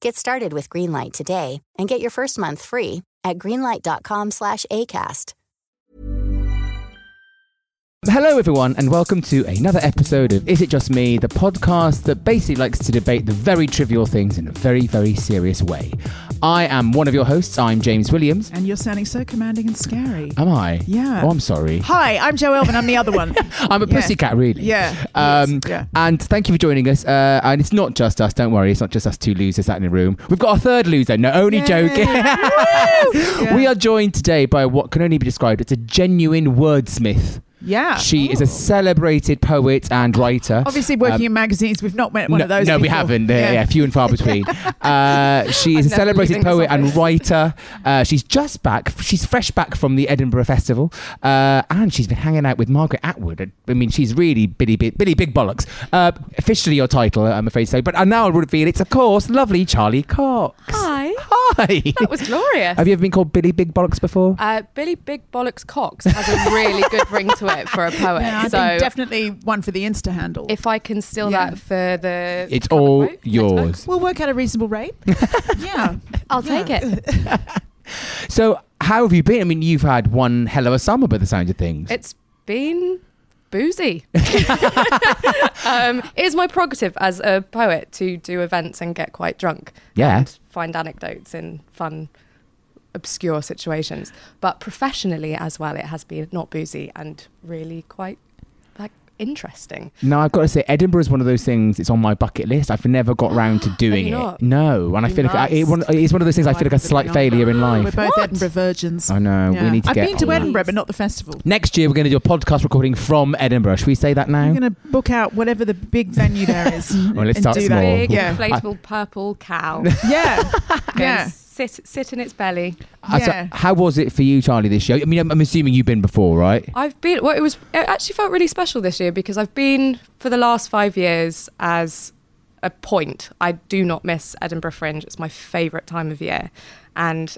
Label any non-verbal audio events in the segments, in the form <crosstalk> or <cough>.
Get started with Greenlight today and get your first month free at greenlight.com slash ACAST. Hello, everyone, and welcome to another episode of Is It Just Me, the podcast that basically likes to debate the very trivial things in a very, very serious way. I am one of your hosts. I'm James Williams. And you're sounding so commanding and scary. Am I? Yeah. Oh, I'm sorry. Hi, I'm Joe Elvin. I'm the other one. <laughs> I'm a Yeah. pussycat, really. Yeah, Um, yeah. And thank you for joining us. Uh, and it's not just us. Don't worry. It's not just us two losers sat in a room. We've got a third loser. No, only Yay. joking. <laughs> Yeah. We are joined today by what can only be described as a genuine wordsmith. Yeah. She is a celebrated poet and writer. Obviously, working Um, in magazines, we've not met one no, of those. no, we before. haven't. They're, yeah. few and far <laughs> between. uh, she is a celebrated leaving this poet and writer. Uh, she's just back. She's fresh back from the Edinburgh Festival, uh, and she's been hanging out with Margaret Atwood. I mean, she's really Billy Big, Billy Big Bollocks. Uh, officially, your title, I'm afraid to say. But uh, now I'll reveal it's, of course, lovely Charly Cox. Hi. Hi. That was glorious. Have you ever been called Billy Big Bollocks before? Uh, Billy Big Bollocks Cox has a really good ring to it for a poet. Yeah, I so think definitely one for the Insta handle. if I can steal Yeah. that for the it's all quote yours. we'll work out a reasonable rate. <laughs> yeah. I'll take it. <laughs> So, how have you been? I mean, you've had one hell of a summer by the sound of things. It's been boozy. <laughs> um, it is my prerogative as a poet to do events and get quite drunk. Yeah. And find anecdotes in fun, obscure situations. But professionally as well, it has been not boozy and really quite like interesting. No, I've got to say, Edinburgh is one of those things. It's on my bucket list. I've never got round to <gasps> doing it. not? No, and I You feel like I, it, one, it's one of those things. I feel like a slight failure in life. We're both What? Edinburgh virgins. I know. Yeah. We need to I've get. been to on that. Edinburgh, but not the festival. Next year, we're going to do a podcast recording from Edinburgh. Should we say that now? We're going to book out whatever the big venue there is. <laughs> Well, let's and start do small. That. Big Yeah. inflatable purple cow. <laughs> Yeah. Go yeah. and Sit, sit in its belly. Uh, so Yeah. how was it for you, Charly, this year? I mean, I'm, I'm assuming you've been before, right? I've been. Well, it was. It actually felt really special this year because I've been for the last five years as a point. I do not miss Edinburgh Fringe. It's my favourite time of year, and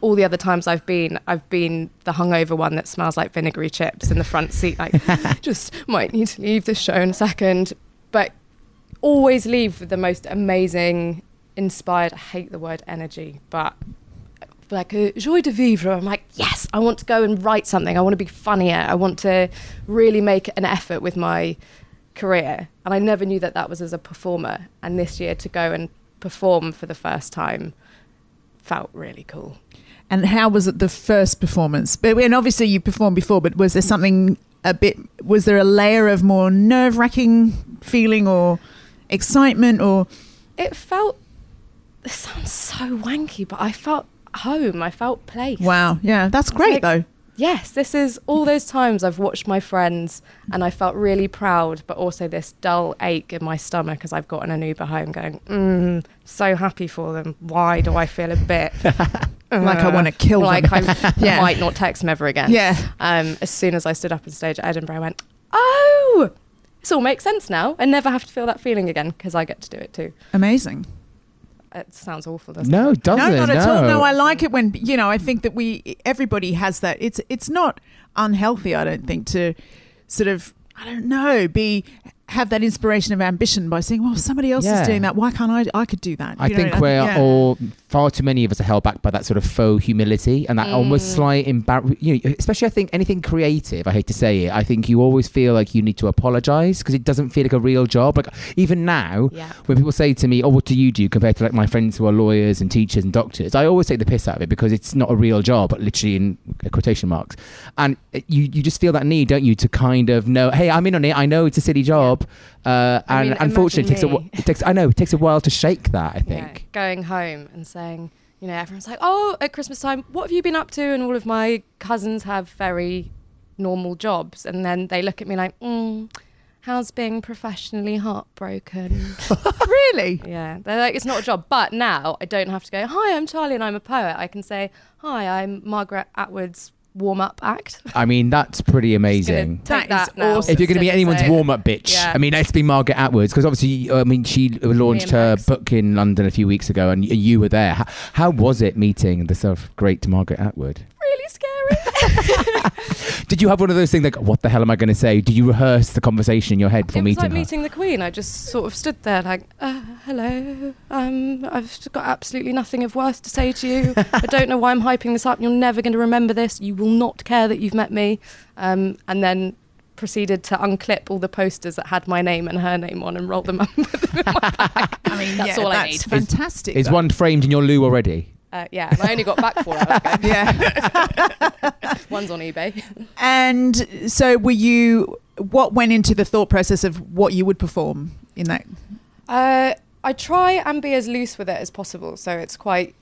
all the other times I've been, I've been the hungover one that smells like vinegary chips in the front seat. Like, <laughs> just might need to leave the show in a second, but always leave with the most amazing, inspired. I hate the word energy, but like a joy de vivre. I'm like, yes, I want to go and write something. I want to be funnier. I want to really make an effort with my career. And I never knew that that was as a performer. And this year to go and perform for the first time felt really cool. And how was it the first performance? But and obviously you performed before, but was there something a bit? Was there a layer of more nerve wracking feeling or excitement or? It felt. This sounds so wanky, but I felt home. I felt place. Wow, yeah, that's great like, though. Yes, this is all those times I've watched my friends and I felt really proud, but also this dull ache in my stomach as I've gotten an Uber home going, mm, so happy for them. Why do I feel a bit <laughs> Like I uh, wanna kill them. Like I <laughs> Yeah. might not text them ever again. Yeah. Um, as soon as I stood up on stage at Edinburgh, I went, oh, this all makes sense now. I never have to feel that feeling again because I get to do it too. Amazing. It sounds awful, doesn't No, it? it doesn't. no, not at all. no. No, I like it when you know. I think that we everybody has that. It's it's not unhealthy. I don't think to sort of I don't know be have that inspiration of ambition by saying, well, somebody else Yeah. is doing that. Why can't I? I could do that. I You know, think we're yeah. all far too many of us are held back by that sort of faux humility and that Mm. almost slight embarrassment. You know, especially I think anything creative. I hate to say it. I think you always feel like you need to apologize because it doesn't feel like a real job. Like even now, Yeah. when people say to me, "Oh, what do you do?" compared to like my friends who are lawyers and teachers and doctors, I always take the piss out of it because it's not a real job, but literally in quotation marks. And you you just feel that need, don't you, to kind of know, "Hey, I'm in on it. I know it's a silly job." Uh, I and mean, unfortunately, it takes a, it takes I know it takes a while to shake that. I Yeah, think. going home and saying, you know, everyone's like, oh, at Christmas time, what have you been up to? And all of my cousins have very normal jobs. And then they look at me like, mm, how's being professionally heartbroken? <laughs> really. yeah, they're like, it's not a job. But now I don't have to go, hi, I'm Charly and I'm a poet. I can say, hi, I'm Margaret Atwood's warm up act. <laughs> I mean, that's pretty amazing. Take That is that, now. awesome. If you're going to be anyone's warm up bitch, Yeah. I mean, let's be Margaret Atwood's because obviously, uh, I mean, she launched her Max. book in London a few weeks ago and you were there. How, how was it meeting the sort of great Margaret Atwood? really scary. <laughs> Did you have one of those things like, what the hell am I going to say? Do you rehearse the conversation in your head before it was meeting like her? meeting the Queen. I just sort of stood there like, uh, hello, um, I've got absolutely nothing of worth to say to you. I don't know why I'm hyping this up. You're never going to remember this. You will not care that you've met me. Um, and then proceeded to unclip all the posters that had my name and her name on and roll them up. <laughs> I mean, That's yeah, all I that's need. fantastic. Is That- one framed in your loo already? Uh, yeah, and I only got back four hours ago. Yeah. <laughs> One's on eBay. and so, were you? What went into the thought process of what you would perform in that? Uh, I try and be as loose with it as possible. So it's quite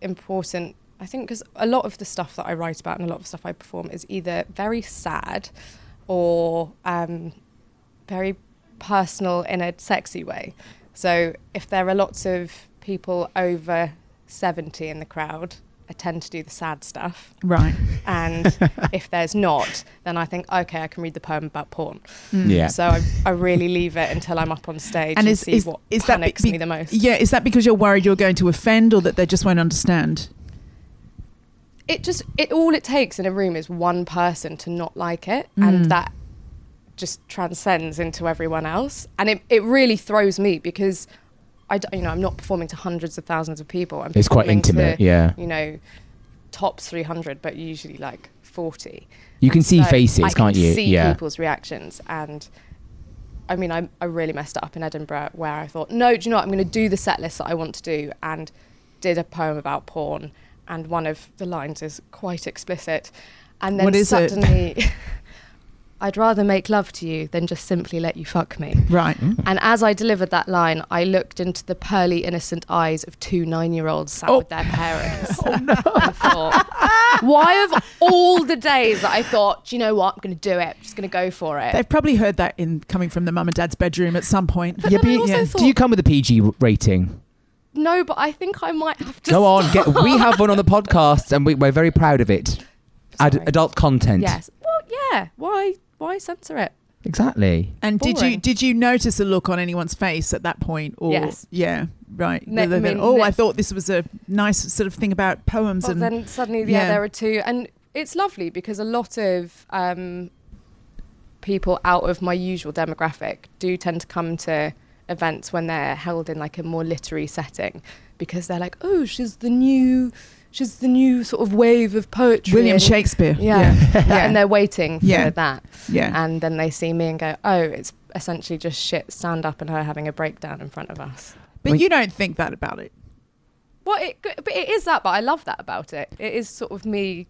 important, I think, because a lot of the stuff that I write about and a lot of the stuff I perform is either very sad or um, very personal in a sexy way. So if there are lots of people over 70 in the crowd, I tend to do the sad stuff. Right. And <laughs> if there's not, then I think, okay, I can read the poem about porn. Yeah. So I, I really leave it until I'm up on stage and, And is see is, what is that panics be- me the most. Yeah, is that because you're worried you're going to offend, or that they just won't understand? It just it all it takes in a room is one person to not like it, Mm. and that just transcends into everyone else, and it it really throws me because. I d- you know, I'm not performing to hundreds of thousands of people. I'm It's quite intimate, to, yeah. You know, tops 300, but usually like 40. You can see So faces, I can't can you? See yeah. people's reactions, and I mean, I, I really messed it up in Edinburgh, where I thought, no, do you know what? I'm going to do the set list that I want to do, and did a poem about porn, and one of the lines is quite explicit, and then What is it? suddenly. <laughs> I'd rather make love to you than just simply let you fuck me. Right. Mm. And as I delivered that line, I looked into the pearly, innocent eyes of two nine year olds sat Oh. with their oh. parents. <laughs> Oh, and thought, why of all the days that I thought, do you know what? I'm going to do it. I'm just going to go for it. They've probably heard that in coming from the mum and dad's bedroom at some point. But Yeah, then I but also yeah. thought, Do you come with a PG rating? no, but I think I might have to. Go on, get. We have one on the podcast, and we, we're very proud of it. Ad- adult content. Yes. Well, yeah. Why? Why censor it? Exactly. And did you Boring. did you notice a look on anyone's face at that point? Or Yes. yeah, right. Ne- They- I they- mean, oh, ne- I thought this was a nice sort of thing about poems Well, and then suddenly, yeah, yeah. there are two, and it's lovely because a lot of um, people out of my usual demographic do tend to come to events when they're held in like a more literary setting because they're like, oh, she's the new, she's the new sort of wave of poetry. William and- Shakespeare. Yeah, yeah. <laughs> yeah. and they're waiting for Yeah. that, yeah. and then they see me and go, oh, it's essentially just shit stand up and her having a breakdown in front of us. But Wait. you don't think that about it. Well, it, but it is that, but I love that about it. It is sort of me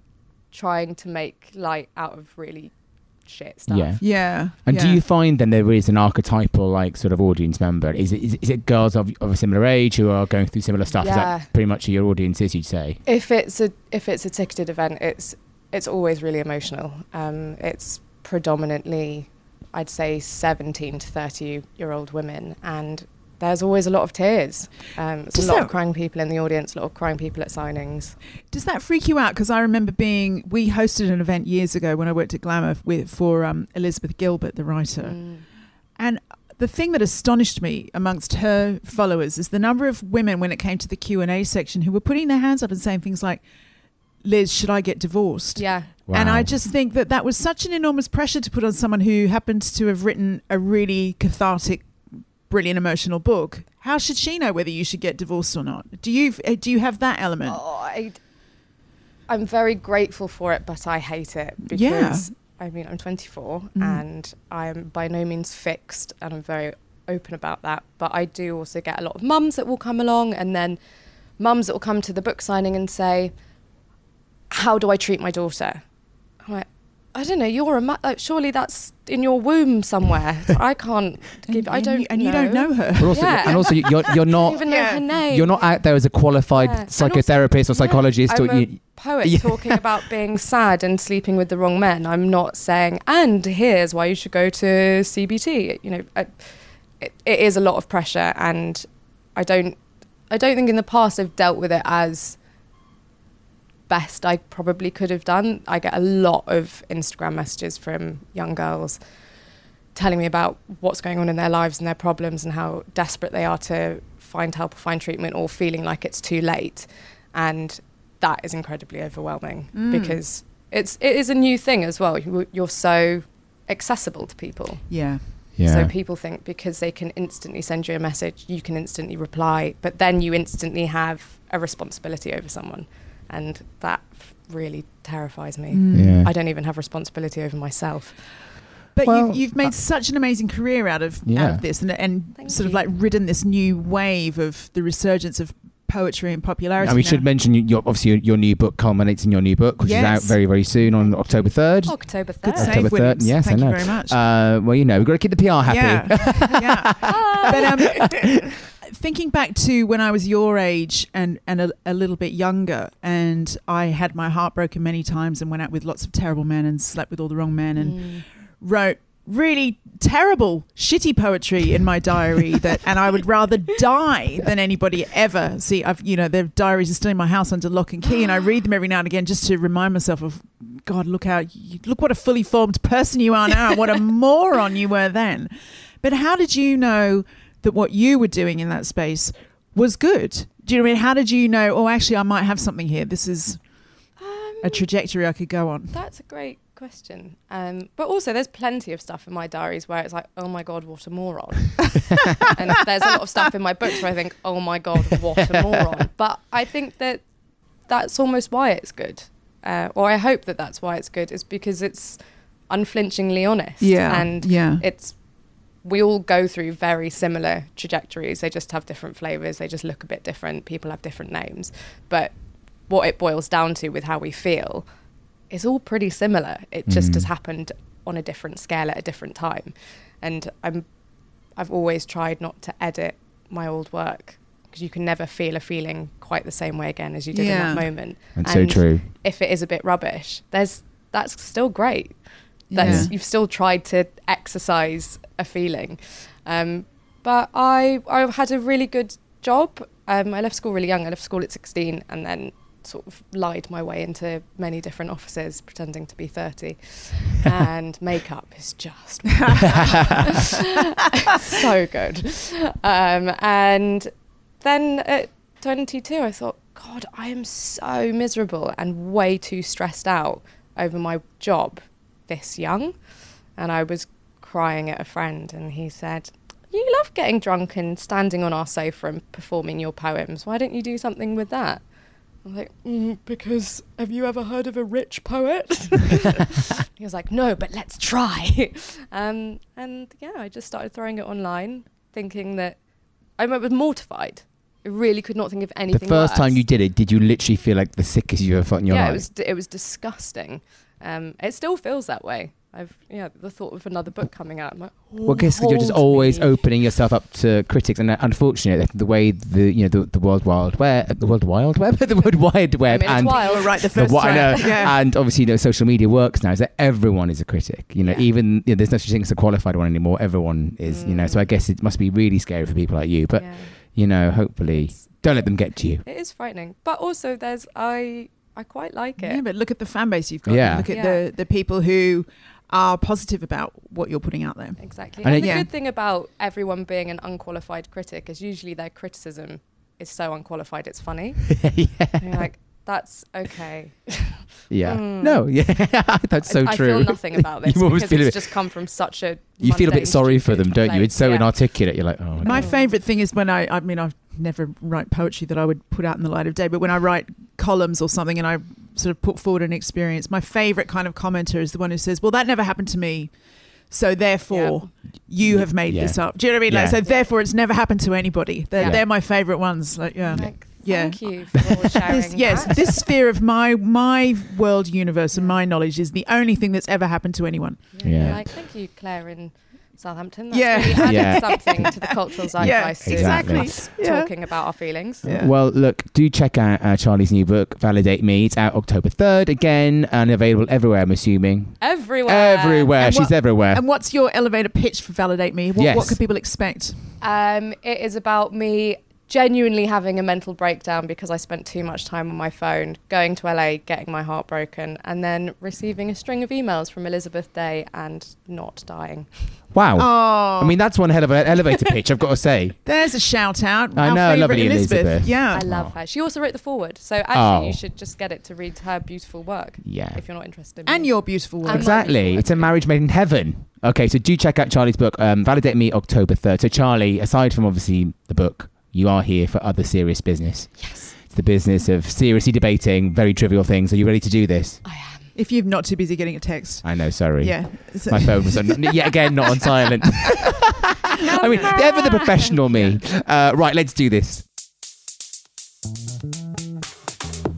trying to make light out of really shit stuff. Yeah. Yeah. And yeah. do you find then there is an archetypal like sort of audience member? Is it is, it- is it girls of, of a similar age who are going through similar stuff? Is Yeah. that pretty much who your audience is? You'd say. If it's a if it's a ticketed event, it's it's always really emotional. Um, it's predominantly, I'd say, seventeen to thirty year old women, and there's always a lot of tears. Um, there's Does a lot that- of crying people in the audience, a lot of crying people at signings. Does that freak you out? Because I remember being we hosted an event years ago when I worked at Glamour with for um, Elizabeth Gilbert, the writer, Mm. and the thing that astonished me amongst her followers is the number of women when it came to the Q&A section who were putting their hands up and saying things like Liz, should I get divorced? Yeah. And I just think that that was such an enormous pressure to put on someone who happens to have written a really cathartic, brilliant emotional book. How should she know whether you should get divorced or not? Do you uh, do you have that element? Oh, I, I'm very grateful for it, but I hate it because Yeah. I mean I'm 24 Mm. and I'm by no means fixed, and I'm very open about that. But I do also get a lot of mums that will come along, and then mums that will come to the book signing and say, "How do I treat my daughter?" I'm like. I don't know. You're a mu- like, surely that's in your womb somewhere. I can't <laughs> give. I don't. you, and you don't know her. But also, Yeah. and also, you- you're you're I don't not <laughs> even know Yeah. her name. you're not out there as a qualified Yeah. And psychotherapist or also- yeah, psychologist. I'm or a you, poet <laughs> Yeah. talking about being sad and sleeping with the wrong men. I'm not saying, and here's why you should go to CBT. You know, I, it, it is a lot of pressure, and I don't, I don't think in the past I've dealt with it as best I probably could have done. I get a lot of Instagram messages from young girls telling me about what's going on in their lives and their problems and how desperate they are to find help or find treatment or feeling like it's too late. And that is incredibly overwhelming Mm. because it's it is a new thing as well. You- You're so accessible to people. Yeah. yeah. So people think because they can instantly send you a message, you can instantly reply, but then you instantly have a responsibility over someone. And that really terrifies me. Mm. yeah. I don't even have responsibility over myself. But Well, you've, you've made uh, such an amazing career out of out of this, and and Thank sort of like ridden this new wave of the resurgence of poetry and popularity. And we now. should mention your, obviously your, your new book culminates in your new book, which is out very very soon on October third. October 3rd. Good October save, 3rd, Williams. yes, I Thank you know. very much. Uh, well, you know, we've got to keep the PR happy. Yeah, <laughs> yeah. But um, <laughs> thinking back to when I was your age and and a, a little bit younger, and I had my heart broken many times and went out with lots of terrible men and slept with all the wrong men and Mm. wrote really terrible shitty poetry in my diary <laughs> that and I would rather die than anybody ever see I've you know their diaries are still in my house under lock and key and I read them every now and again just to remind myself of god look how you, look what a fully formed person you are now and what a <laughs> moron you were then but how did you know that what you were doing in that space was good do you know what I mean how did you know oh actually I might have something here this is a trajectory I could go on That's a great question. Um, but also, there's plenty of stuff in my diaries where it's like, oh my God, what a moron. <laughs> and there's a lot of stuff in my books where I think, oh my God, what a moron. But I think that that's almost why it's good. Uh, or I hope that that's why it's good, is because it's unflinchingly honest. yeah And yeah it's we all go through very similar trajectories. They just have different flavors. They just look a bit different. People have different names, but what it boils down to with how we feel is all pretty similar. It just Mm. has happened on a different scale at a different time, and I'm I've always tried not to edit my old work because you can never feel a feeling quite the same way again as you did Yeah. in that moment. That's so true. If it is a bit rubbish, there's that's still great that's Yeah. you've still tried to exercise a feeling. Um, but I I had a really good job. Um, I left school really young. I left school at 16 and then sort of lied my way into many different offices pretending to be 30 <laughs> and makeup is just <laughs> so good um, and then at 22 i thought god i am so miserable and way too stressed out over my job this young and i was crying at a friend and he said you love getting drunk and standing on our sofa and performing your poems why don't you do something with that I'm like, mm, because have you ever heard of a rich poet? <laughs> he was like, no, but let's try. <laughs> um, and yeah, I just started throwing it online, thinking that I was mortified. I really could not think of anything. The first time you did it, did you literally feel like the sickest you ever felt in your yeah, life? it was it was disgusting. Um, it still feels that way. I've yeah, the thought of another book coming out. I'm like, Well, I guess 'cause you're just always me. opening yourself up to critics, and uh, unfortunately, the way the you know the, the world wild web, the world wild web, <laughs> the world wide I web, mean, it's and wild. Right the <laughs> the first what I know. Yeah. and obviously, you know, social media works now is that everyone is a critic. You know, Yeah. even you know, there's no such thing as a qualified one anymore. Everyone is, you know. So Mm. I guess it must be really scary for people like you. But Yeah. you know, hopefully, It's- don't let them get to you. It is frightening, but also there's I I quite like it. Yeah, but look at the fan base you've got. Yeah. Look at Yeah. the the people who are positive about what you're putting out there. Exactly. And And, the Yeah. good thing about everyone being an unqualified critic is usually their criticism is so unqualified it's funny. <laughs> yeah. You're like, that's okay. <laughs> Yeah. Mm. No, yeah. <laughs> That's so I, true. I feel nothing about this You always feel a it's just come from such a. You feel a bit sorry for them, don't you? It's so Yeah. inarticulate. You're like, oh. My okay. favourite thing is when I, I mean, I never write poetry that I would put out in the light of day, but when I write columns or something and I sort of put forward an experience, my favourite kind of commenter is the one who says, well, that never happened to me. So therefore, you have made Yeah. this up. Do you know what I mean? Like, so therefore, it's never happened to anybody. They're, Yeah. they're my favourite ones. Like, yeah. Like, Yeah. Thank you for sharing. <laughs> This, yes, that. this sphere of my my world universe and my knowledge is the only thing that's ever happened to anyone. Yeah. Like, thank you, Claire in Southampton. That's Yeah. really added Yeah. something to the cultural <laughs> Yeah, zeitgeist. to exactly. us Yeah. Talking about our feelings. Yeah. Well, look, do check out uh, Charly's new book, Validate Me. It's out October 3rd again and available everywhere, I'm assuming. Everywhere. Everywhere. And She's what- everywhere. And what's your elevator pitch for Validate Me? What, Yes. what could people expect? Um, it is about me genuinely having a mental breakdown because I spent too much time on my phone, going to LA, getting my heart broken, and then receiving a string of emails from Elizabeth Day and not dying. wow. Oh, I mean, that's one hell of an elevator pitch, I've got to say. <laughs> there's a shout out. I Our know, favourite lovely Elizabeth. Yeah. I love Oh. her. She also wrote the foreword, so actually Oh. you should just get it to read her beautiful work Yeah. if you're not interested. In and me. your beautiful work. And Exactly. wonderful. It's a marriage made in heaven. Okay, so do check out Charly's book, um, Validate Me, October 3rd. So, Charly, aside from obviously the book, you are here for other serious business. Yes, It's the business of seriously debating very trivial things. Are you ready to do this? I am. If you're not too busy getting a text. I know, sorry. Yeah. So- My phone was on, <laughs> yet again not on silent. <laughs> I mean, ever the professional me. Uh, right, let's do this.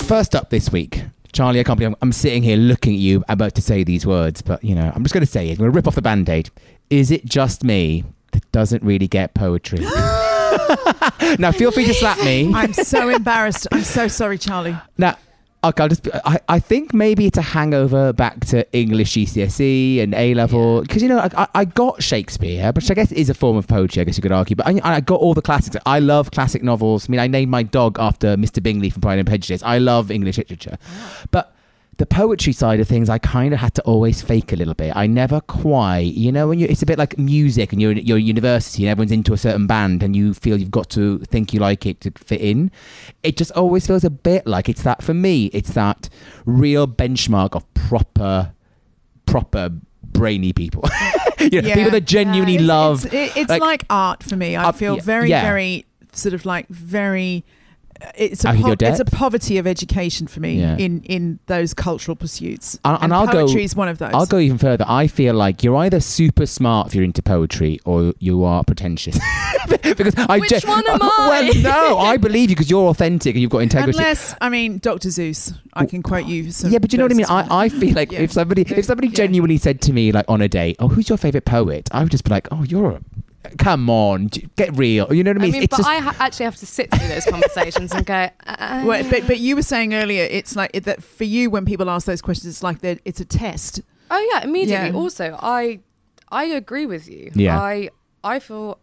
First up this week, Charly, I can't believe I'm, I'm sitting here looking at you, about to say these words, but you know, I'm just going to say it. I'm going to rip off the band aid. Is it just me that doesn't really get poetry? <gasps> <gasps> <gasps> <laughs> <laughs> now, feel free to slap me. <laughs> I'm so embarrassed. I'm so sorry, Charly. Now, okay, I'll just. I, I think maybe it's a hangover back to English GCSE and A level because you know I, I- I got Shakespeare, which I guess is a form of poetry. I guess you could argue, but I, I got all the classics. I love classic novels. I mean, I named my dog after Mr. Bingley from Pride and Prejudice. I love English literature, ah. but. The poetry side of things, I kind of had to always fake a little bit. I never quite, you know, when you it's a bit like music and you're you're at university and everyone's into a certain band and you feel you've got to think you like it to fit in. It just always feels a bit like it's that for me. It's that real benchmark of proper, proper brainy people. <laughs> you know, Yeah. people that genuinely It's, love. it's, it- it's like- like, art for me. I Uh, feel yeah, very, yeah. very sort of like very. It's a Out of your po- it's a poverty of education for me Yeah. in in those cultural pursuits, And- and I'll go- poetry is one of those. I'll go even further. I feel like you're either super smart if you're into poetry or you are pretentious. <laughs> because I Which one am <laughs> I? Well, no, I believe you because you're authentic and you've got integrity. Unless, I mean, Dr. Seuss, I can quote you. Some yeah, but you know what I mean. I, I feel like <laughs> Yeah. if somebody if somebody Yeah. genuinely said to me like on a date, "Oh, who's your favorite poet?" I would just be like, "Oh, you're a come on, get real." You know what I I mean? mean, it's but just I ha- actually have to sit through those conversations and go. Uh, Well, but but you were saying earlier, it's like that for you when people ask those questions, it's like that it's a test. Oh yeah, immediately. Yeah. Also, I I agree with you. Yeah. I I feel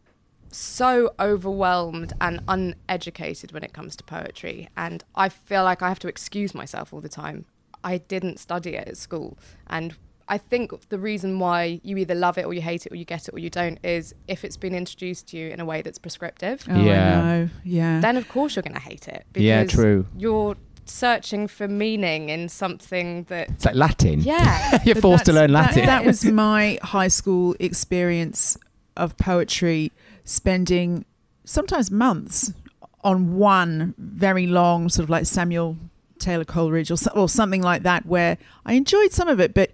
so overwhelmed and uneducated when it comes to poetry and I feel like I have to excuse myself all the time. I didn't study it at school and I think the reason why you either love it or you hate it or you get it or you don't is if it's been introduced to you in a way that's prescriptive, Oh, Yeah. I know. Yeah. then of course you're going to hate it because Yeah, true. you're searching for meaning in something that it's like Latin. yeah <laughs> you're forced to learn Latin. That, was <laughs> my high school experience of poetry, spending sometimes months on one very long, sort of like Samuel Taylor Coleridge or, or something like that, where I enjoyed some of it, but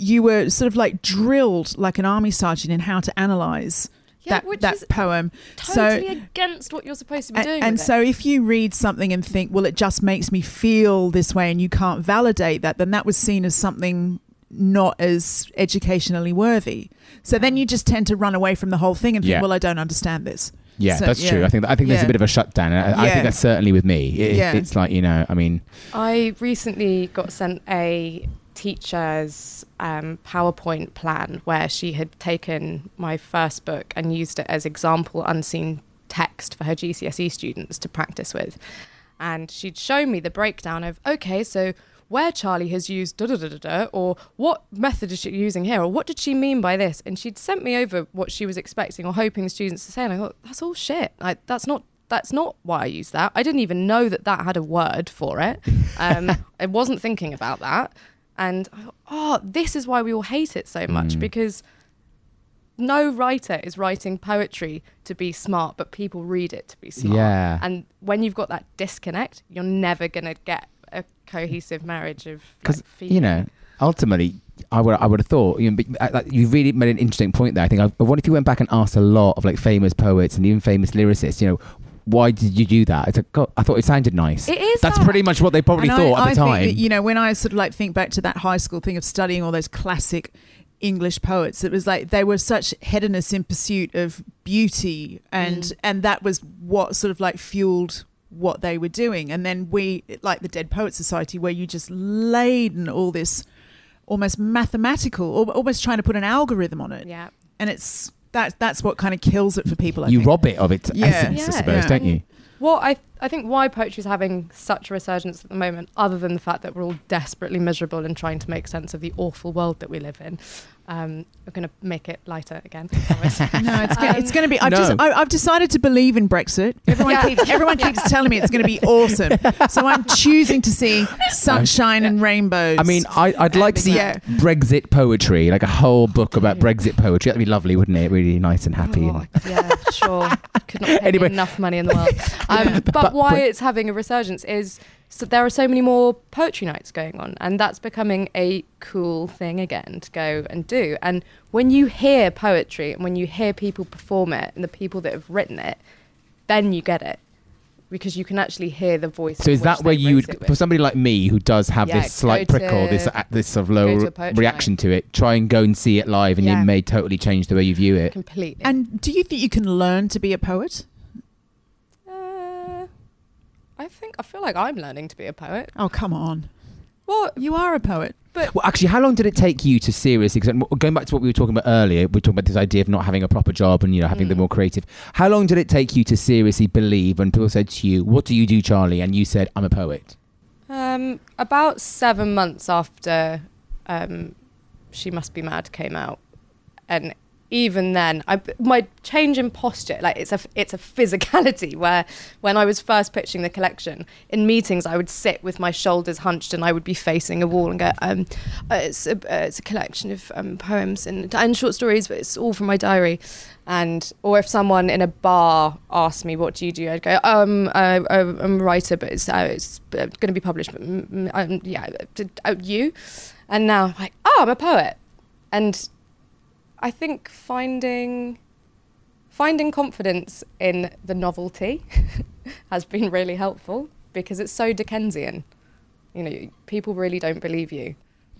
you were sort of like drilled like an army sergeant in how to analyze Yeah, that, which that is poem. totally so, against what you're supposed to be and, doing. and with it. so, if you read something and think, well, it just makes me feel this way, and you can't validate that, then that was seen as something not as educationally worthy. So then you just tend to run away from the whole thing and think, Yeah. well, I don't understand this. Yeah, So, that's true. I think I think there's Yeah. a bit of a shutdown. I, I think that's certainly with me. It, Yeah. It's like you know, I mean, I recently got sent a teacher's um, PowerPoint plan where she had taken my first book and used it as example unseen text for her GCSE students to practice with. And she'd shown me the breakdown of okay, so where Charly has used da da da da da, or what method is she using here, or what did she mean by this? And she'd sent me over what she was expecting or hoping the students to say, and I thought that's all shit. Like that's not that's not why I use that. I didn't even know that that had a word for it. <laughs> Um, I wasn't thinking about that, and thought, oh, this is why we all hate it so much Mm. because no writer is writing poetry to be smart, but people read it to be smart. Yeah. And when you've got that disconnect, you're never gonna get a cohesive marriage of because like, you know ultimately I would I would have thought you know, but, uh, you really made an interesting point there. I think I, I wonder if you went back and asked a lot of like famous poets and even famous lyricists, you know. Why did you do that? It's like, God, I thought it sounded nice. It is That's that. pretty much what they probably And thought I, at the I time. Think that, you know, when I sort of like think back to that high school thing of studying all those classic English poets, it was like they were such hedonists in pursuit of beauty, and Mm. and that was what sort of like fueled what they were doing. And then we, like the Dead Poet Society, where you just laden all this almost mathematical, almost trying to put an algorithm on it, Yeah. and it's that that's what kind of kills it for people. I you think. rob it of its Yeah. essence, I suppose, Yeah. don't you? Well, I I think why poetry is having such a resurgence at the moment, other than the fact that we're all desperately miserable and trying to make sense of the awful world that we live in, um, we're going to make it lighter again. <laughs> <laughs> No, it's gonna, it's going to be. I've No. just I, I've decided to believe in Brexit. <laughs> Everyone Yeah. keeps everyone keeps telling me it's going to be awesome, so I'm choosing to see sunshine and rainbows. I mean, I, I'd like to see Yeah. Brexit poetry, like a whole book about Brexit poetry. That'd be lovely, wouldn't it? Really nice and happy. Oh, and- yeah, sure. Could not pay Anyway. enough money in the world. Um, but, But why Bre- it's having a resurgence is so there are so many more poetry nights going on, and that's becoming a cool thing again to go and do. And when you hear poetry and when you hear people perform it and the people that have written it, then you get it because you can actually hear the voice. So is that where you would, for somebody like me who does have Yeah, this slight go prickle, this uh, this sort of go low to a poetry reaction to it, try and go and see it live, and Yeah. you may totally change the way you view it. completely? and do you think you can learn to be a poet? I think I feel like I'm learning to be a poet. Oh come on, Well, you are a poet. But Well, actually, how long did it take you to seriously? Because going back to what we were talking about earlier, we were talking about this idea of not having a proper job and you know having the Mm. more creative. How long did it take you to seriously believe when people said to you, "What do you do, Charly?" and you said, "I'm a poet." Um, about seven months after um, She Must Be Mad came out, and even then, I, my change in posture, like it's a it's a physicality <laughs> where when I was first pitching the collection in meetings, I would sit with my shoulders hunched and I would be facing a wall and go, um, uh, it's a uh, it's a collection of um, poems and and short stories, but it's all from my diary. And or if someone in a bar asked me, "What do you do?" I'd go, "Um, uh, uh, I'm a writer, but it's uh, it's going to be published." But mm, mm, um, yeah, uh, you? And now I'm like, "Oh, I'm a poet," and I think finding finding confidence in the novelty <laughs> has been really helpful because it's so Dickensian. You know, people really don't believe you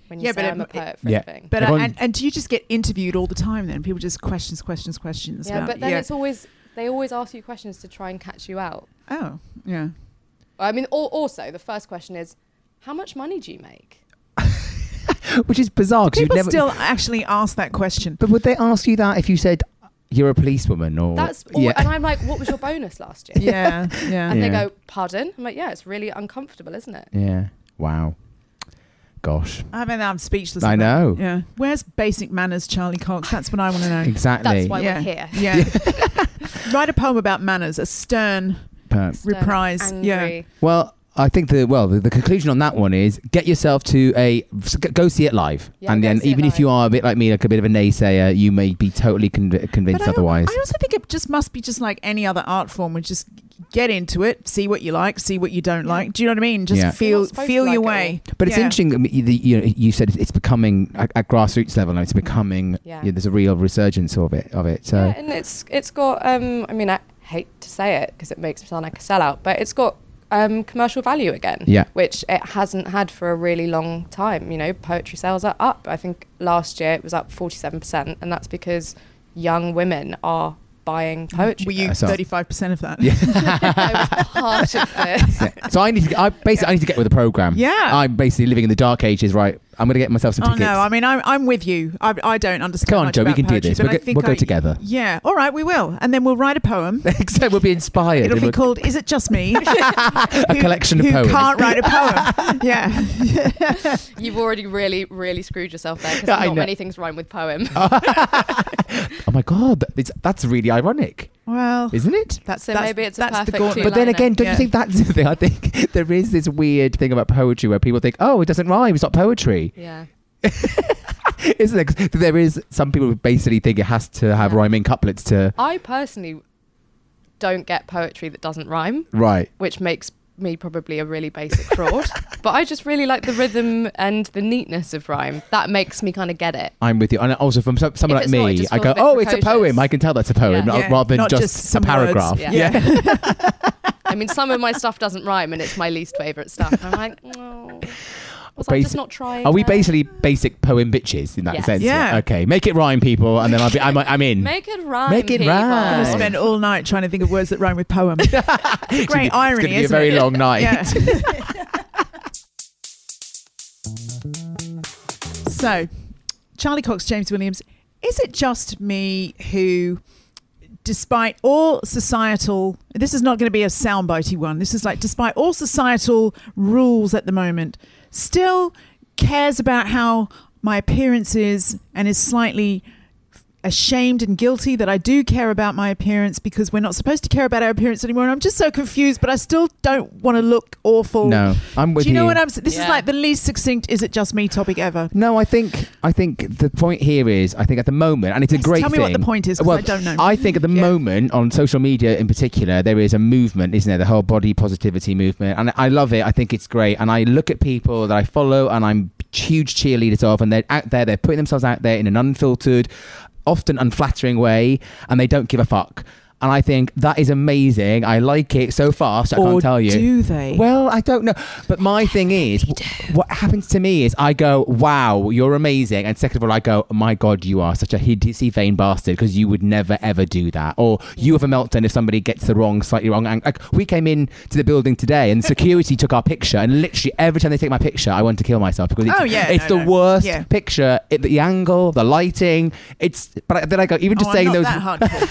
when you Yeah, say but I'm a it- poet for Yeah. a thing. But uh, and, and do you just get interviewed all the time? Then people just questions, questions, questions. yeah, about, but then yeah. it's always they always ask you questions to try and catch you out. oh yeah. I mean, al- also the first question is, how much money do you make? <laughs> Which is bizarre because you'd People never. still actually ask that question. but would they ask you that if you said you're a policewoman or? That's all, yeah. and I'm like, what was your bonus last year? Yeah, <laughs> yeah. And they go, pardon? I'm like, yeah, it's really uncomfortable, isn't it? yeah. Wow. Gosh. I mean, I'm speechless. I about- know. Yeah. Where's basic manners, Charly Cox? That's what I want to know. Exactly. That's why yeah. we're here. Yeah. <laughs> Write a poem about manners, a stern Per- Stern, reprise. Yeah. Well, I think the well the, the conclusion on that one is get yourself to a go see it live, Yeah, and then even if you are a bit like me, like a bit of a naysayer, you may be totally conv- convinced But I, otherwise. I also think it just must be just like any other art form. We just get into it, see what you like, see what you don't Yeah. like. Do you know what I mean? Just Yeah. Feel feel your like it way. But it's interesting. I mean, you, you know, you said it's becoming at, at grassroots level, and it's becoming. Yeah. you know, there's a real resurgence of it. Of it. So yeah, and it's it's got. Um, I mean, I hate to say it because it makes me sound like a sellout, but it's got um, commercial value again. Yeah. which it hasn't had for a really long time. You know, poetry sales are up. I think last year it was up forty-seven percent, and that's because young women are buying poetry. Were you thirty five percent of that? Yeah. <laughs> <laughs> I was part of this. Yeah. So I need to. I basically I need to get with the program. Yeah. I'm basically living in the dark ages, right? I'm going to get myself some Oh tickets. no! I mean, I'm I'm with you. I, I don't understand. Come on, much Joe, we about can do this. We'll go- we'll go I- together. Yeah. All right, we will, and then we'll write a poem. <laughs> Except we'll be inspired. It'll be we'll- called "Is It Just Me?" <laughs> a <laughs> collection of who poems. can't write a poem. yeah. You've already really, really screwed yourself there because Yeah, I not know. many things rhyme with poem. Oh my god, it's, that's really ironic, Well, isn't it? that's So that's, maybe it's a that's the perfect gauntlet. But then again, don't Yeah. you think that's <laughs> the thing? I think there is this weird thing about poetry where people think, oh, it doesn't rhyme, it's not poetry. yeah. <laughs> Isn't it? 'Cause There is some people who basically think it has to have Yeah. rhyming couplets to. I personally don't get poetry that doesn't rhyme, Right. which makes me probably a really basic fraud. <laughs> but I just really like the rhythm and the neatness of rhyme. That makes me kind of get it. I'm with you. And also from some, someone If like it's not, it me, just I feels go, a bit oh, it's a precocious. poem. I can tell that's a poem, Yeah. not- Yeah, rather than not just, just a paragraph. words. Yeah. <laughs> I mean, some of my stuff doesn't rhyme, and it's my least favorite stuff. I'm like, <laughs> oh, was I Basi- just not trying? Are we basically basic poem bitches in that Yes. sense? Yeah. Okay. Make it rhyme, people, and then I'll be. I'm, <laughs> I'm in. Make it rhyme. Make it people. rhyme. I'm gonna spend all night trying to think of words that rhyme with poem. <laughs> It's a It's gonna be- irony, It's going to be a very it? long night. Yeah. <laughs> so, Charly Cox, James Williams, is it just me who, despite all societal, this is not going to be a soundbitey one, this is like, despite all societal rules at the moment, still cares about how my appearance is and is slightly ashamed and guilty that I do care about my appearance because we're not supposed to care about our appearance anymore. And I'm just so confused, but I still don't want to look awful. No, I'm with you. do you know you. what I'm saying? This is like the least succinct "is it just me" topic ever. No, I think I think the point here is I think at the moment, and it's Yes, a great tell me thing. what the point is, 'cause Well, I don't know. I think at the Yeah. moment on social media in particular, there is a movement, isn't there? The whole body positivity movement, and I love it. I think it's great, and I look at people that I follow, and I'm huge cheerleaders of, and they're out there, they're putting themselves out there in an unfiltered, often unflattering way, and they don't give a fuck. And I think that is amazing. I like it so fast. I or can't tell you. do they? Well, I don't know. But my thing is, wh- what happens to me is I go, wow, you're amazing. And second of all, I go, oh my God, you are such a hideously vain bastard because you would never, ever do that. Or you have a meltdown if somebody gets the wrong, slightly wrong. ang- Like, we came in to the building today and security <laughs> took our picture. And literally every time they take my picture, I want to kill myself because it's, Oh, yeah, it's no, the no. worst Yeah. picture. It, the angle, the lighting. It's, but then I go, even oh, just I'm saying not those.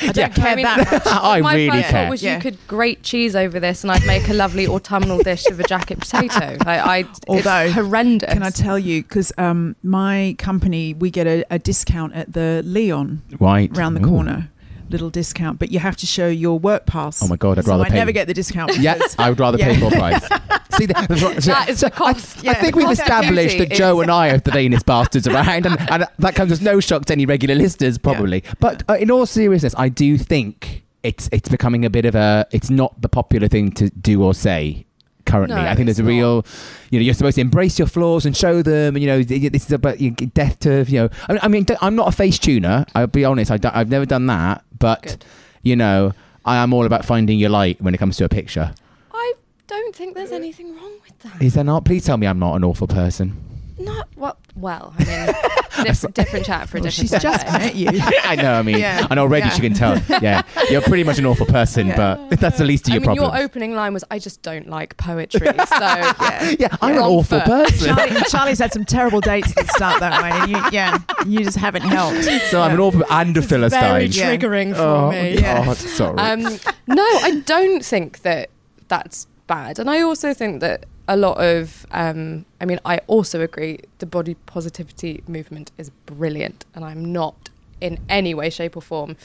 <laughs> <laughs> that hardcore. I don't Yeah. care I mean, that much. <laughs> I my really first care. thought was Yeah. you could grate cheese over this, and I'd make a lovely autumnal dish of a jacket potato. <laughs> Like, I, Although, it's horrendous. Can I tell you? Because um, my company, we get a, a discount at the Leon Right. round the Ooh. corner. Little discount, but you have to show your work pass. Oh my God, I'd so rather I pay. never get the discount. Yeah, I would rather pay Yeah. full price. <laughs> See, that, That is the cost. I Yeah, think we've established that Joe is- and I are the vainest bastards around, and, and that comes as no shock to any regular listeners, probably. But uh, in all seriousness, I do think it's it's becoming a bit of a. It's not the popular thing to do or say currently. No, I think there's a it's real, you know, you're supposed to embrace your flaws and show them. And you know, this is about you know, death to you know. I mean, I mean, I'm not a face tuner. I'll be honest. I I've never done that, but Good. you know, I am all about finding your light when it comes to a picture. I don't think there's anything wrong with that. Is there not? Please tell me I'm not an awful person. Not what? Well, I mean, <laughs> different, different chat for a Well, different. she's just Sunday. met you. <laughs> I know. I mean, Yeah. and already Yeah. she can tell. Yeah, you're pretty much an awful person, Yeah. but that's the least of I your mean, problems. your opening line was, "I just don't like poetry." So <laughs> yeah, yeah, I'm an Wrong awful foot. person. Charly, Charly's had some terrible dates that start that way, and you, yeah, you just haven't helped. so I'm an awful and a very philistine. Yeah. triggering for oh me. Yeah. God, sorry. Um, no, I don't think that that's bad. And I also think that a lot of, um, I mean, I also agree the body positivity movement is brilliant. And I'm not in any way, shape, or form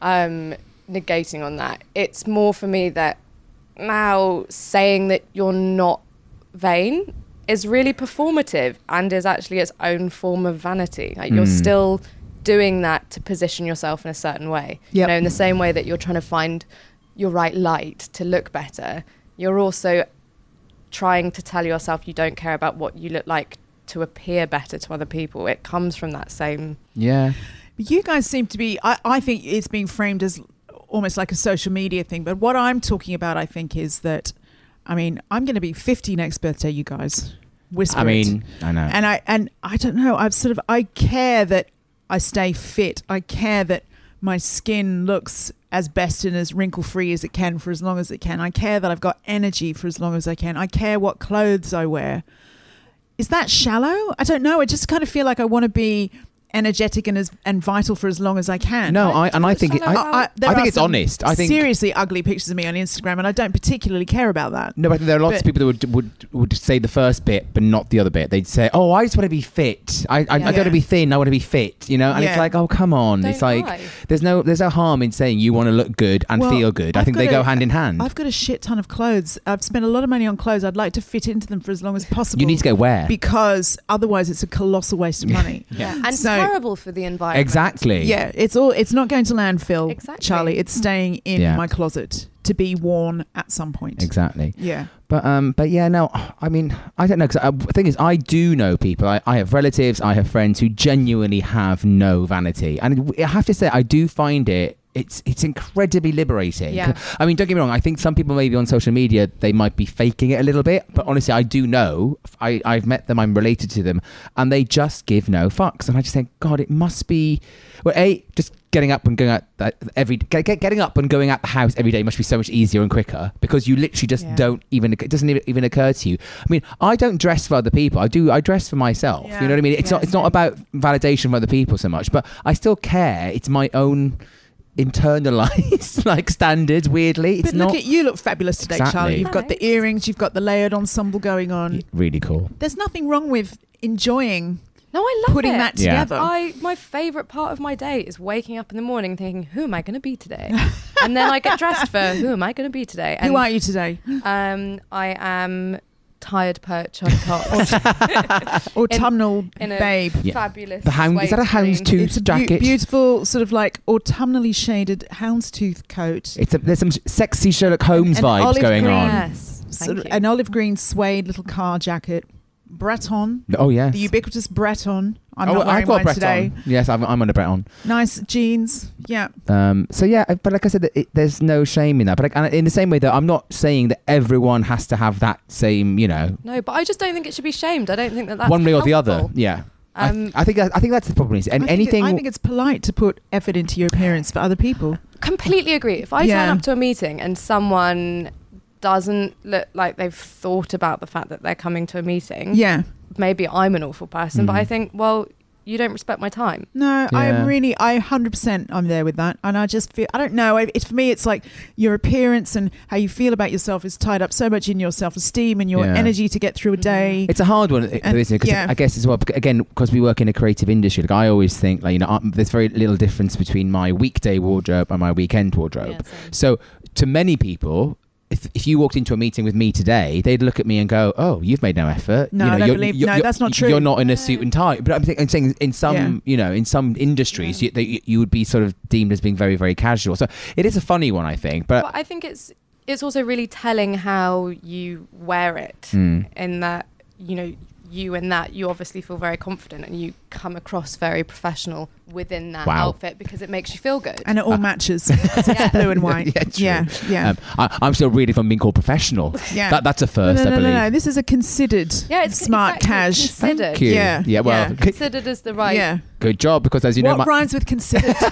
um, negating on that. It's more for me that now saying that you're not vain is really performative and is actually its own form of vanity. Like you're Mm. still doing that to position yourself in a certain way. Yep. You know, in the same way that you're trying to find your right light to look better, you're also trying to tell yourself you don't care about what you look like to appear better to other people. It comes from that same yeah. But you guys seem to be. I, I think it's being framed as almost like a social media thing. But what I'm talking about, I think, is that. I mean, I'm going to be 50 next birthday, you guys. Whisper I it. mean, I know. and I and I don't know. I've sort of I care that I stay fit. I care that my skin looks as best and as wrinkle free as it can for as long as it can. I care that I've got energy for as long as I can. I care what clothes I wear. is that shallow? I don't know. I just kind of feel like I want to be energetic and as and vital for as long as I can. No, I and I think it, I, I, there I think it's some honest. I think seriously ugly pictures of me on Instagram, and I don't particularly care about that. No, but there are lots of people that would, would would say the first bit, but not the other bit. They'd say, "Oh, I just want to be fit. I I, I don't want to be thin. I want to be fit." You know, and it's like, "Oh, come on!" Don't it's like lie. there's no there's no harm in saying you want to look good and Well, feel good. I I've think they got go hand in hand. I've got a shit ton of clothes. I've spent a lot of money on clothes. I'd like to fit into them for as long as possible. you need to go where because otherwise it's a colossal waste of money. <laughs> Yeah. And So- terrible for the environment. exactly. Yeah, it's all. It's not going to landfill, Exactly. Charly. It's staying in Yeah. my closet to be worn at some point. Exactly. Yeah. But um, but yeah, no, I mean, I don't know. Cause uh, the thing is, I do know people. I, I have relatives, I have friends who genuinely have no vanity, and I have to say, I do find it. It's it's incredibly liberating. Yeah. I mean, don't get me wrong. I think some people maybe on social media they might be faking it a little bit, but honestly, I do know. I I've met them. I'm related to them, and they just give no fucks. And I just think, God, it must be. Well, a just getting up and going out uh, every get, get- getting up and going out the house every day must be so much easier and quicker because you literally just Yeah. don't even it doesn't even, even occur to you. I mean, I don't dress for other people. I do. I dress for myself. Yeah. You know what I mean? It's not. It's not about validation from other people so much, but I still care. It's my own internalized <laughs> like standards. Weirdly, it's but look not at you, look fabulous today, Exactly. Charly. You've got the earrings, you've got the layered ensemble going on. really cool. There's nothing wrong with enjoying No, I love putting it. that Yeah. together. I my favorite part of my day is waking up in the morning thinking, "Who am I going to be today?" <laughs> and then I get dressed for, "Who am I going to be today?" And Who are you today? um, I am tired perch on top <laughs> <laughs> Autumnal in a babe. Yeah. fabulous. The hound is that a suede houndstooth. It's a beau- jacket? beautiful, sort of like autumnally shaded houndstooth coat. It's a, there's some sexy Sherlock Holmes an vibes going green. on. Yes, Sort of you. an olive green suede little car jacket. Breton. Oh yes. The ubiquitous Breton. I'm oh, not wearing I've got mine Breton. today. Yes, I'm, I'm on a Breton. Nice jeans. Yeah. Um, so yeah, but like I said, it, there's no shame in that. But like, and in the same way, though, I'm not saying that everyone has to have that same, you know, no, but I just don't think it should be shamed. I don't think that that's one way or the other. helpful. Yeah. I- Um, I, think that, I think that's the problem. Is and I think it- anything. I think it's polite to put effort into your appearance for other people. completely agree. If I Yeah. turn up to a meeting and someone doesn't look like they've thought about the fact that they're coming to a meeting, Yeah. maybe I'm an awful person. But Mm. I think, well, you don't respect my time. No, Yeah. I'm really, I 100% I'm there with that. And I just feel, I don't know, I- it's for me, it's like your appearance and how you feel about yourself is tied up so much in your self esteem and your Yeah. energy to get through a day. It's a hard one, And- isn't it? 'Cause yeah. I guess as well, again, because we work in a creative industry, like I always think, like you know, there's very little difference between my weekday wardrobe and my weekend wardrobe. So, to many people, if, if you walked into a meeting with me today, they'd look at me and go, "Oh, you've made no effort." No, you know, I don't you're, believe- you're- no, you're- that's not true. You're not in a suit and tie. But I'm, think, I'm saying in some, Yeah. you know, in some industries, you, they, you would be sort of deemed as being very, very casual. So it is a funny one, I think. But But I think it's it's also really telling how you wear it. Mm. In that, you know, you and that you obviously feel very confident and you come across very professional within that Wow. outfit because it makes you feel good. and it all matches <laughs> it's blue and white. Yeah, true. yeah. Yeah. um, I, I'm still reading from being called professional. yeah. That, that's a no, first, no, no, I no, believe. no. This is a considered, yeah, it's smart exactly, cash. Considered. Thank you. Yeah. Yeah. Well, Yeah. Considered as the right. Yeah. good job because as you know, what my, rhymes with considered? <laughs>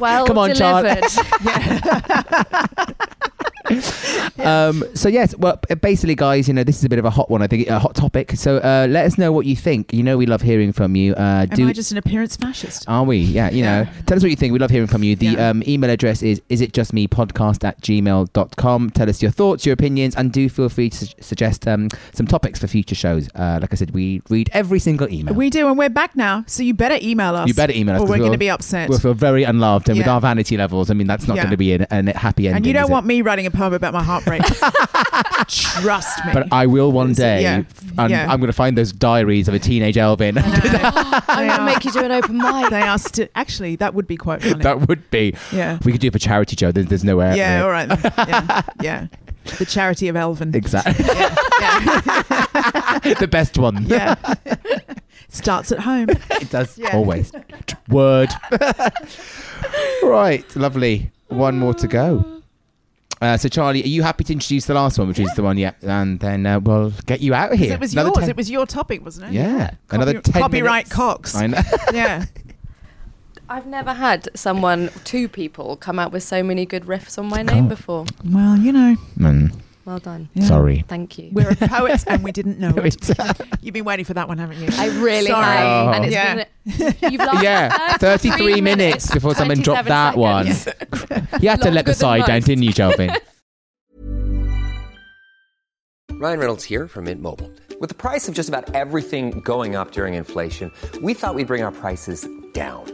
Well Come on, Charly. <laughs> <laughs> um, so yes, well, basically, guys, you know, this is a bit of a hot one. I think a hot topic. So uh, let us know what you think. You know, we love hearing from you. Uh, Am do I just an appearance fascist? are we? Yeah, you know. Tell us what you think. We love hearing from you. The Yeah. um, email address is is it just me podcast at gmail.com. Tell us your thoughts, your opinions, and do feel free to su- suggest um, some topics for future shows. Uh, like I said, we read every single email. We do, and we're back now, so you better email us. You better email us or we're going to be upset. We'll feel very unloved, and with our vanity levels, I mean, that's not Yeah. going to be an, an happy ending. and you don't want me writing a poem about my heartbreak. <laughs> Trust me. But I will one day, Yeah. and Yeah. I'm going to find those diaries of a teenage Elvin. I'm going to make you do an open mic. they are still actually that would be quite funny. that would be. yeah. We could do it for charity, Joe. There's, there's nowhere. Yeah, all right. then. Yeah. <laughs> yeah. The charity of Elvin. Exactly. Yeah. Yeah. <laughs> the best one. yeah. Starts at home. it does Yeah. always. Word. right, lovely. One more to go. Uh, so, Charly, are you happy to introduce the last one, which is the one? Yeah, and then uh, we'll get you out of here. It was Another yours. 10 It was your topic, wasn't it? Yeah, another Copy- ten copyright minutes. Cox. I know. <laughs> Yeah. I've never had someone, two people, come out with so many good riffs on my name Oh. before. Well, you know, Mm. Well done. Yeah. Sorry. Thank you. We're a poets <laughs> and we didn't know <laughs> it. You've been waiting for that one, haven't you? I really Sorry. have. Oh. And it's Yeah. been, you've lasted yeah, 33 minutes before someone dropped 27 that one. <laughs> You had to let the than side down, didn't you, Jelvin? Ryan Reynolds here from Mint Mobile. With the price of just about everything going up during inflation, we thought we'd bring our prices down.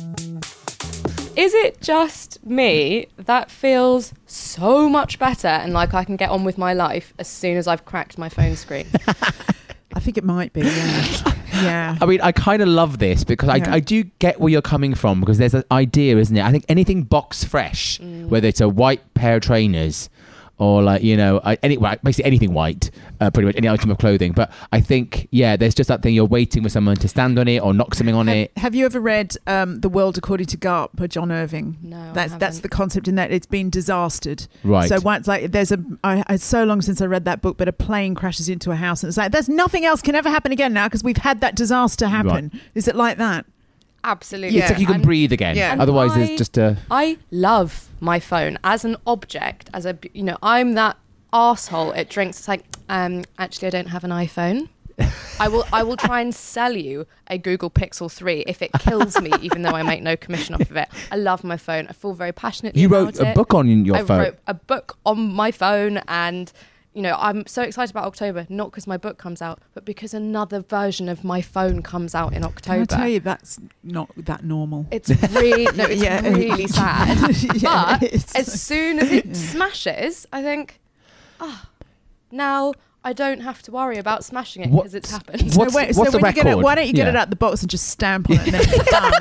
Is it just me that feels so much better and like I can get on with my life as soon as I've cracked my phone screen? <laughs> I think it might be. Yeah. <laughs> yeah. I mean, I kind of love this because I, Yeah. I do get where you're coming from because there's an idea, isn't it? I think anything box fresh, Mm. whether it's a white pair of trainers or like you know any basically anything white, uh, pretty much any item of clothing. But I think yeah, there's just that thing you're waiting for someone to stand on it or knock something on Have, it. have you ever read um, The World According to Garp by John Irving? No, I that's that's the concept in that it's been disastered. Right. So once like there's a I, it's so long since I read that book, but a plane crashes into a house and it's like there's nothing else can ever happen again now because we've had that disaster happen. Is it like that? Absolutely. Yeah. It's like you can And breathe again. Yeah. And Otherwise, I- it's just a. I love my phone as an object, as a you know, I'm that asshole at drinks. It's like, um, actually, I don't have an iPhone. I will I will try and sell you a Google Pixel 3 if it kills me, even though I make no commission off of it. I love my phone. I feel very passionately You about wrote a it. book on your I phone. I wrote a book on my phone and you know, I'm so excited about October, not because my book comes out, but because another version of my phone comes out in October. Can I tell you that's not that normal. It's really no, it's <laughs> Yeah. really <laughs> sad. Yeah, but it's- as soon as it <laughs> smashes, I think, ah, now I don't have to worry about smashing it because it's happened. What's- so wait, what's so the when you get it, record? why don't you get it Yeah. out the box and just stamp on it and then it's done?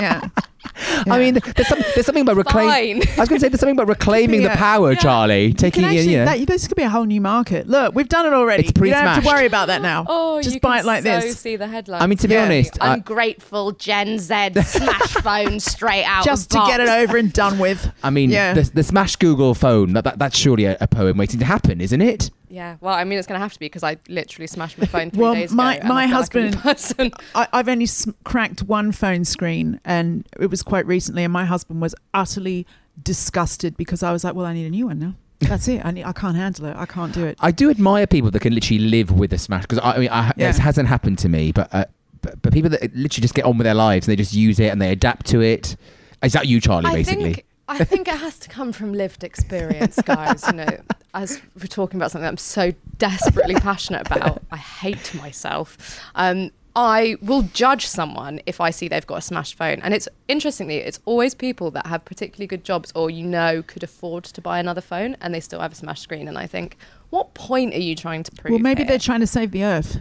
yeah. <laughs> I mean, there's, some, there's something about reclaiming. I was going to say there's something about reclaiming the Yeah. power, Yeah. Charly. You Taking can it, actually, you know. that, this could be a whole new market. Look, we've done it already. It's you don't have to pre-smashed. worry about that now. Oh, just you buy can it like so this. See the headline. I mean, to be Yeah. honest, I- ungrateful Gen Z smash <laughs> phone straight out. Just of to get it box. over and done with. I mean, Yeah. the, the Smash Google phone, that, that, that's surely a, a poem waiting to happen, isn't it? Yeah, well, I mean, it's going to have to be because I literally smashed my phone three Well, days my- ago. and my I feel like husband- <laughs> I, I've only s- cracked one phone screen, and it was quite recently. And my husband was utterly disgusted because I was like, "Well, I need a new one now. That's it. I need, I can't handle it. I can't do it." I do admire people that can literally live with a Smash because I, I mean, I, Yeah. this hasn't happened to me, but, uh, but but people that literally just get on with their lives and they just use it and they adapt to it. Is that you, Charly? I basically, think I think it has to come from lived experience, guys. You know, <laughs> as we're talking about something I'm so desperately passionate about, I hate myself. Um, I will judge someone if I see they've got a smashed phone, and it's interestingly, it's always people that have particularly good jobs or you know could afford to buy another phone, and they still have a smashed screen. And I think, what point are you trying to prove? well, maybe here? they're trying to save the earth.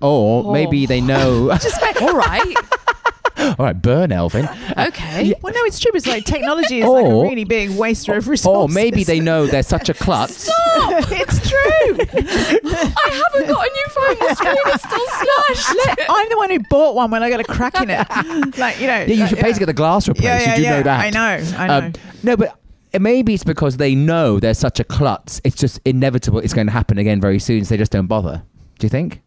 or maybe Oh. they know. <laughs> all right. <laughs> All right, burn, Elvin. <laughs> Okay. Well, no, it's true. It's like technology is like a really big waster of resources. Or maybe they know they're such a klutz. Stop! it's true. <laughs> I haven't got a new phone. The screen is still smashed. <laughs> I'm the one who bought one when I got a crack in it. Like you know. Yeah, you should pay to get the glass replaced. Yeah, yeah, you do yeah. know that. I know. I know. Um, no, but maybe it's because they know they're such a klutz. It's just inevitable. It's going to happen again very soon. So they just don't bother. Do you think?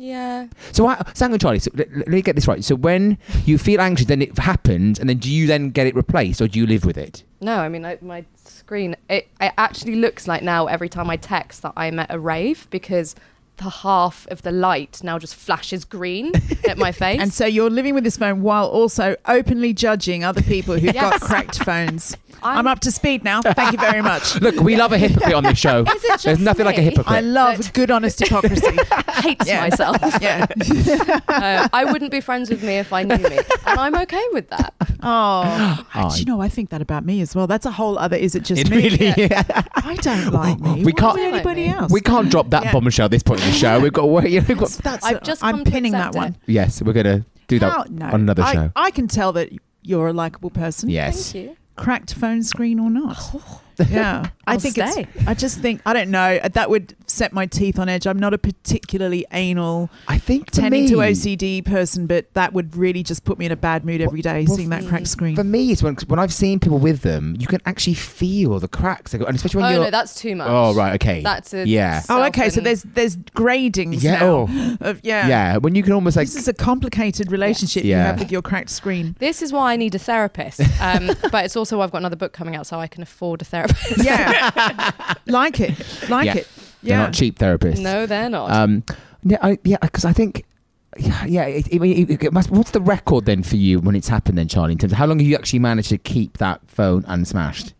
Yeah. So, I, so hang on, Charly. So, let, let me get this right. So, when you feel anxious, then it happens, and then do you then get it replaced, or do you live with it? No, I mean I, my screen. It, it actually looks like now every time I text that I'm at a rave because the half of the light now just flashes green <laughs> at my face. And so you're living with this phone while also openly judging other people who've <laughs> got cracked phones. I'm, I'm- up to speed now. Thank you very much. <laughs> Look, we love a hypocrite on this show. <laughs> Is it There's just nothing like a me? hypocrite. I love good, honest hypocrisy. <laughs> hates Yeah. myself. yeah. Uh, I wouldn't be friends with me if I knew me, and I'm okay with that. <gasps> Oh, <gasps> Oh. do you know? I think that about me as well. That's a whole other. Is it just It me? really- I don't like me. We Why can't- would anybody Like me. else? we can't drop that Yeah. bombshell at this point in the show. We've got. You know, we've got That's, I've just I'm pinning that one. it. yes, we're gonna do that How- no, on another I, show. I can tell that you're a likable person. yes. Thank you. Cracked phone screen or not. <laughs> Yeah, <laughs> I I'll think stay. it's. I just think I don't know. That would set my teeth on edge. I'm not a particularly anal, I think tending me, to OCD person, but that would really just put me in a bad mood every day well, seeing that cracked screen. For me, it's when when I've seen people with them, you can actually feel the cracks, and especially when Oh you're. no, that's too much. oh right, okay. That's a yeah, oh, okay. So there's there's gradings yeah, now. oh, <gasps> Of, yeah. yeah. When you can almost like This is a complicated relationship you Yeah. have with your cracked screen. This is why I need a therapist. Um, <laughs> but it's also I've got another book coming out, so I can afford a therapist. <laughs> Yeah, like it, like Yeah. it. they're not cheap therapists. no, they're not. Um, yeah, I, yeah, because I think. Yeah, yeah. It, it, it, it must, what's the record then for you when it's happened then, Charly? In terms of how long have you actually managed to keep that phone unsmashed?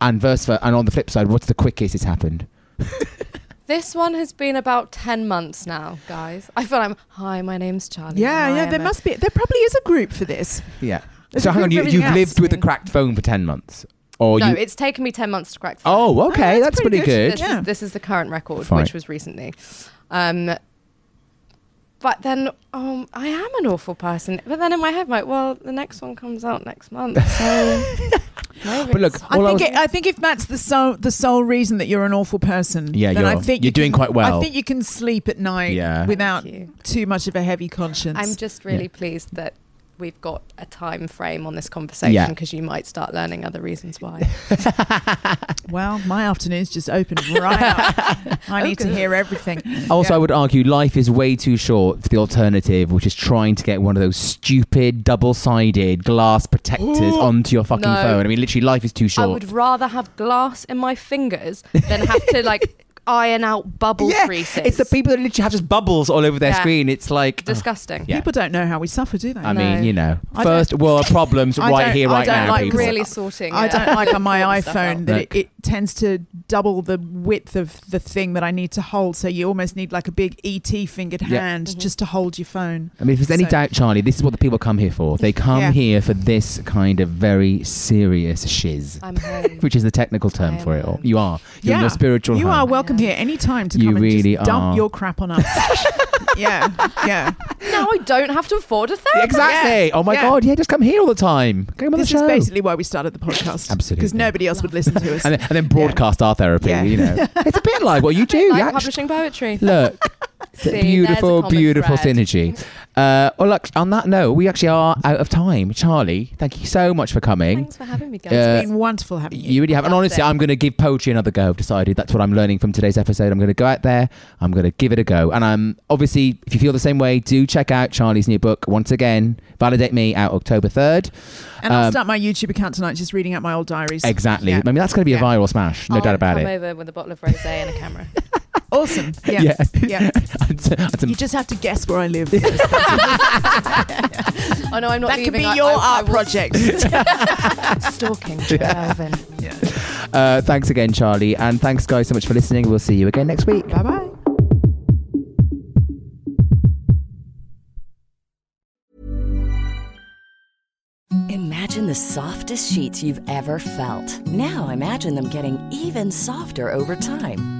And verse ver- and on the flip side, what's the quickest it's happened? <laughs> this one has been about ten months now, guys. I feel I'm hi, my name's Charly. Yeah, yeah. am There a-" must be. There probably is a group for this. Yeah. There's so hang on, you, you've lived with a cracked phone for ten months, or No, you? it's taken me ten months to crack. the phone. Oh, okay, Oh, that's, that's pretty, pretty good. good. This, Yeah. is, this is the current record, Fine. which was recently. Um, but then, um, I am an awful person. But then in my head, I'm like, well, the next one comes out next month, so <laughs> maybe But look, I all I think. was- it, I think if that's the sole the sole reason that you're an awful person, Yeah, then I you're- think you're you doing can- quite well. I think you can sleep at night Yeah. without too much of a heavy conscience. I'm just really pleased that we've got a time frame on this conversation Yeah. because you might start learning other reasons why. <laughs> well, my afternoon's just opened right up. <laughs> I Oh, need to hear everything. Also, Yeah. I would argue life is way too short for the alternative, which is trying to get one of those stupid double-sided glass protectors onto your fucking No. phone. I mean, literally, life is too short. I would rather have glass in my fingers than have to like <laughs> iron out bubble yeah, creases. it's the people that literally have just bubbles all over their Yeah. screen. It's like, disgusting. Yeah. People don't know how we suffer, do they? I mean, you know, I first world problems <laughs> I right don't- here, I don't now. like people. really sorting. I don't like on my <laughs> all the stuff iPhone that it, it tends to double the width of the thing that I need to hold. So you almost need like a big ET fingered Yeah. hand Mhm. just to hold your phone. I mean, if there's any So- doubt, Charly, this is what the people come here for. They come Yeah. here for this kind of very serious shiz, I'm home. <laughs> which is the technical term I for it. all. home. You are. You're in your spiritual You home. are welcome here anytime to You come and really just dump are. your crap on us. <laughs> yeah, yeah. now I don't have to afford a therapist. Exactly. Yeah. Oh my Yeah. god. Yeah, just come here all the time. Come on This the show. is basically why we started the podcast. <laughs> Absolutely. Because nobody else would listen to us. and then, and then broadcast our therapy. Yeah. You know, <laughs> it's a bit like what you do. like you actu- publishing poetry. Look, See, beautiful, beautiful thread. synergy. Uh, well, look. On that note, we actually are out of time. Charly, thank you so much for coming. Thanks for having me, guys. Uh, it's been wonderful having you. You really have. And honestly, it. I'm going to give poetry another go. I've decided that's what I'm learning from today's episode. I'm going to go out there. I'm going to give it a go. And I'm obviously, if you feel the same way, do check out Charly's new book once again. Validate Me out October 3rd. and I'll um, start my YouTube account tonight just reading out my old diaries. Exactly. Yeah. I mean, that's going to be a viral smash. No I'll doubt about come it. over with a bottle of rosé and a camera. <laughs> Awesome. Yeah. Yeah. Yeah. That's- that's a- You just have to guess where I live. <laughs> <laughs> oh no, I'm not that could be I- your I- I art will- project. <laughs> Stalking Jo Elvin. uh, thanks again, Charly. And thanks, guys, so much for listening. We'll see you again next week. bye bye. Imagine the softest sheets you've ever felt. Now imagine them getting even softer over time.